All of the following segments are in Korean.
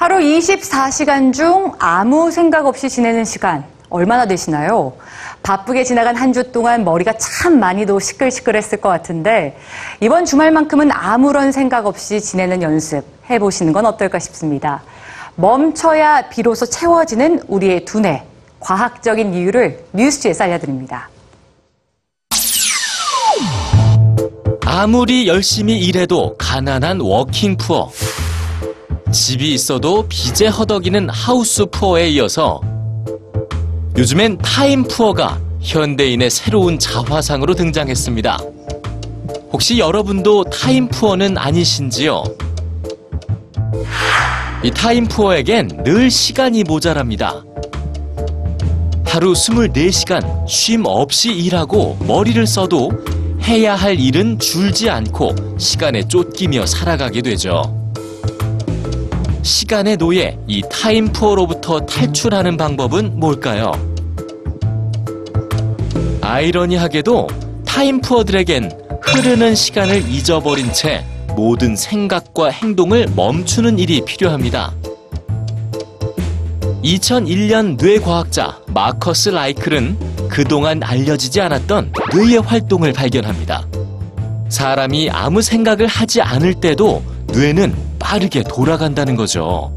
하루 24시간 중 아무 생각 없이 지내는 시간 얼마나 되시나요? 바쁘게 지나간 한 주 동안 머리가 참 많이도 시끌시끌했을 것 같은데 이번 주말만큼은 아무런 생각 없이 지내는 연습 해보시는 건 어떨까 싶습니다. 멈춰야 비로소 채워지는 우리의 두뇌. 과학적인 이유를 뉴스G에서 알려드립니다. 아무리 열심히 일해도 가난한 워킹 푸어. 집이 있어도 빚에 허덕이는 하우스 푸어에 이어서 요즘엔 타임 푸어가 현대인의 새로운 자화상으로 등장했습니다. 혹시 여러분도 타임 푸어는 아니신지요? 이 타임 푸어에겐 늘 시간이 모자랍니다. 하루 24시간 쉼 없이 일하고 머리를 써도 해야 할 일은 줄지 않고 시간에 쫓기며 살아가게 되죠. 시간의 노예, 이 타임푸어로부터 탈출하는 방법은 뭘까요? 아이러니하게도 타임푸어들에겐 흐르는 시간을 잊어버린 채 모든 생각과 행동을 멈추는 일이 필요합니다. 2001년 뇌과학자 마커스 라이클은 그동안 알려지지 않았던 뇌의 활동을 발견합니다. 사람이 아무 생각을 하지 않을 때도 뇌는 빠르게 돌아간다는 거죠.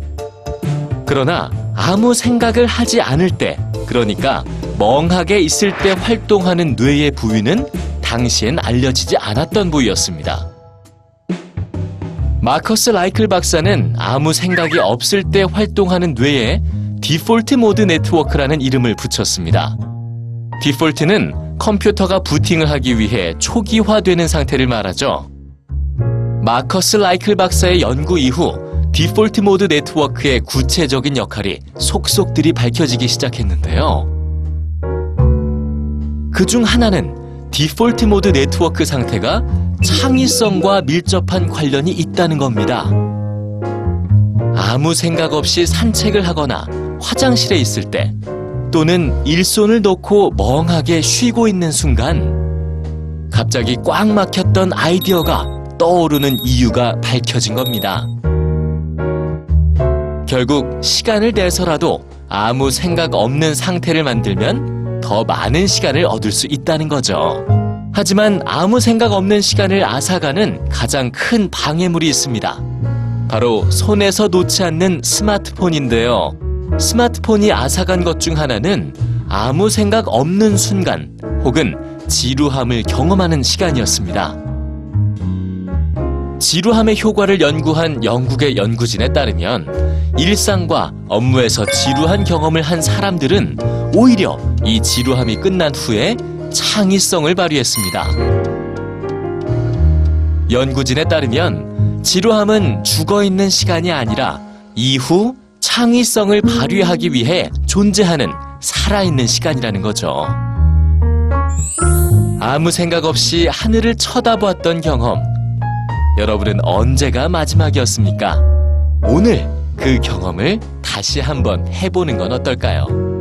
그러나 아무 생각을 하지 않을 때, 그러니까 멍하게 있을 때 활동하는 뇌의 부위는 당시엔 알려지지 않았던 부위였습니다. 마커스 라이클 박사는 아무 생각이 없을 때 활동하는 뇌에 디폴트 모드 네트워크라는 이름을 붙였습니다. default는 컴퓨터가 부팅을 하기 위해 초기화되는 상태를 말하죠. 마커스 라이클 박사의 연구 이후 default mode network의 구체적인 역할이 속속들이 밝혀지기 시작했는데요. 그 중 하나는 default mode network 상태가 창의성과 밀접한 관련이 있다는 겁니다. 아무 생각 없이 산책을 하거나 화장실에 있을 때 또는 일손을 놓고 멍하게 쉬고 있는 순간 갑자기 꽉 막혔던 아이디어가 떠오르는 이유가 밝혀진 겁니다. 결국 시간을 내서라도 아무 생각 없는 상태를 만들면 더 많은 시간을 얻을 수 있다는 거죠. 하지만 아무 생각 없는 시간을 앗아가는 가장 큰 방해물이 있습니다. 바로 손에서 놓지 않는 스마트폰인데요. 스마트폰이 앗아간 것 중 하나는 아무 생각 없는 순간 혹은 지루함을 경험하는 시간이었습니다. 지루함의 효과를 연구한 영국의 연구진에 따르면 일상과 업무에서 지루한 경험을 한 사람들은 오히려 이 지루함이 끝난 후에 창의성을 발휘했습니다. 연구진에 따르면 지루함은 죽어 있는 시간이 아니라 이후 창의성을 발휘하기 위해 존재하는 살아있는 시간이라는 거죠. 아무 생각 없이 하늘을 쳐다보았던 경험. 여러분은 언제가 마지막이었습니까? 오늘 그 경험을 다시 한번 해보는 건 어떨까요?